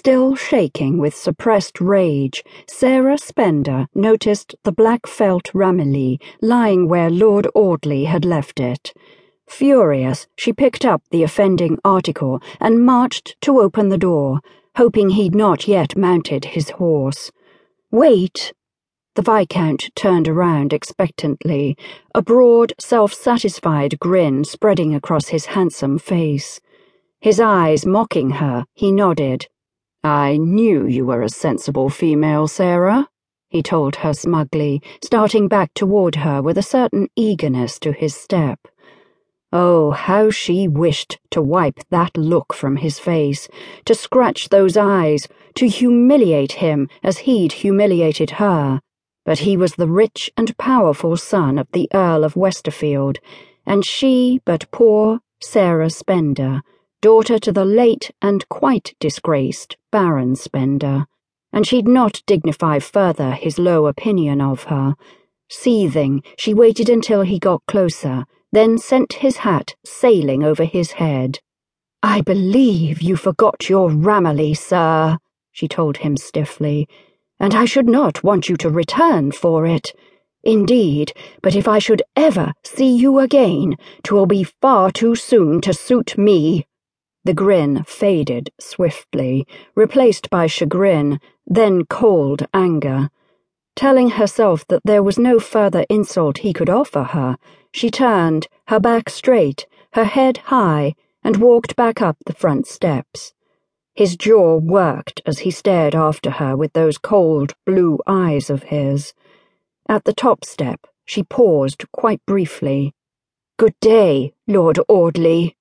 Still shaking with suppressed rage, Sarah Spender noticed the black felt Ramillies lying where Lord Audley had left it. Furious, she picked up the offending article and marched to open the door, hoping he'd not yet mounted his horse. Wait! The Viscount turned around expectantly, a broad, self satisfied grin spreading across his handsome face. His eyes mocking her, he nodded. I knew you were a sensible female, Sarah, he told her smugly, starting back toward her with a certain eagerness to his step. Oh, how she wished to wipe that look from his face, to scratch those eyes, to humiliate him as he'd humiliated her. But he was the rich and powerful son of the Earl of Westerfield, and she but poor Sarah Spender daughter to the late and quite disgraced Baron Spender, and she'd not dignify further his low opinion of her. Seething, she waited until he got closer, then sent his hat sailing over his head. I believe you forgot your Ramillies, sir, she told him stiffly, and I should not want you to return for it. Indeed, but if I should ever see you again, twill be far too soon to suit me. The grin faded swiftly, replaced by chagrin, then cold anger. Telling herself that there was no further insult he could offer her, she turned, her back straight, her head high, and walked back up the front steps. His jaw worked as he stared after her with those cold blue eyes of his. At the top step, she paused quite briefly. Good day, Lord Audley.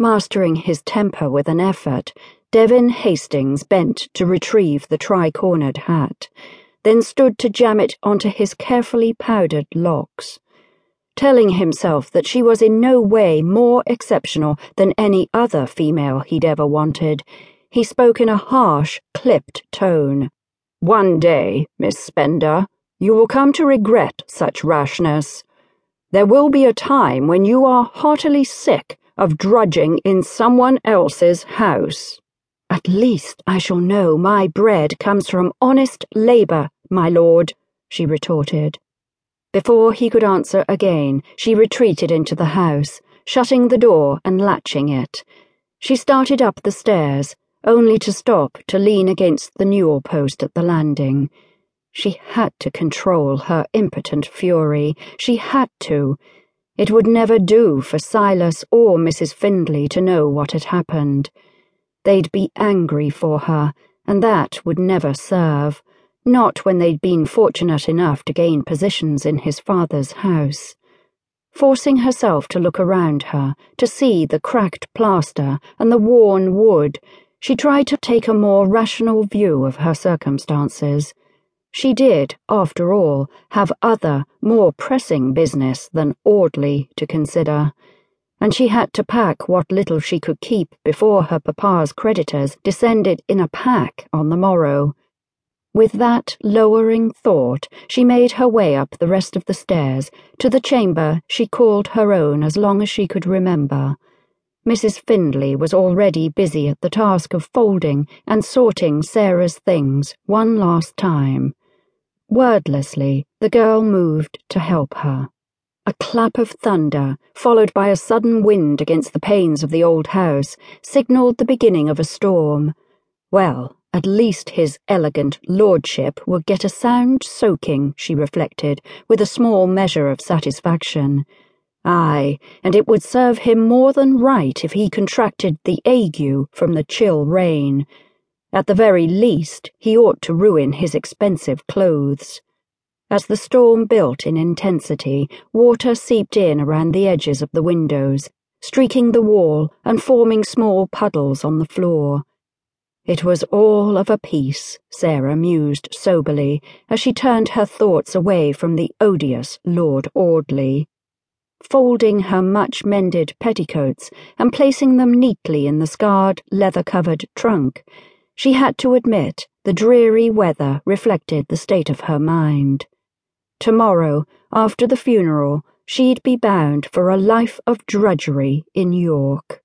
Mastering his temper with an effort, Devin Hastings bent to retrieve the tri-cornered hat, then stood to jam it onto his carefully powdered locks. Telling himself that she was in no way more exceptional than any other female he'd ever wanted, he spoke in a harsh, clipped tone. One day, Miss Spender, you will come to regret such rashness. There will be a time when you are heartily sick of drudging in someone else's house. At least I shall know my bread comes from honest labour, my lord, she retorted. Before he could answer again, she retreated into the house, shutting the door and latching it. She started up the stairs, only to stop to lean against the newel post at the landing. She had to control her impotent fury. She had to. It would never do for Silas or Mrs. Findlay to know what had happened. They'd be angry for her, and that would never serve, not when they'd been fortunate enough to gain positions in his father's house. Forcing herself to look around her, to see the cracked plaster and the worn wood, she tried to take a more rational view of her circumstances. She did, after all, have other, more pressing business than Audley to consider, and she had to pack what little she could keep before her papa's creditors descended in a pack on the morrow. With that lowering thought, she made her way up the rest of the stairs to the chamber she called her own as long as she could remember. Mrs. Findlay was already busy at the task of folding and sorting Sarah's things one last time. Wordlessly, the girl moved to help her. A clap of thunder, followed by a sudden wind against the panes of the old house, signalled the beginning of a storm. Well, at least his elegant lordship would get a sound soaking, she reflected, with a small measure of satisfaction. Ay, and it would serve him more than right if he contracted the ague from the chill rain. At the very least, he ought to ruin his expensive clothes. As the storm built in intensity, water seeped in around the edges of the windows, streaking the wall and forming small puddles on the floor. It was all of a piece, Sarah mused soberly, as she turned her thoughts away from the odious Lord Audley. Folding her much mended petticoats and placing them neatly in the scarred, leather covered trunk, she had to admit the dreary weather reflected the state of her mind. Tomorrow, after the funeral, she'd be bound for a life of drudgery in York.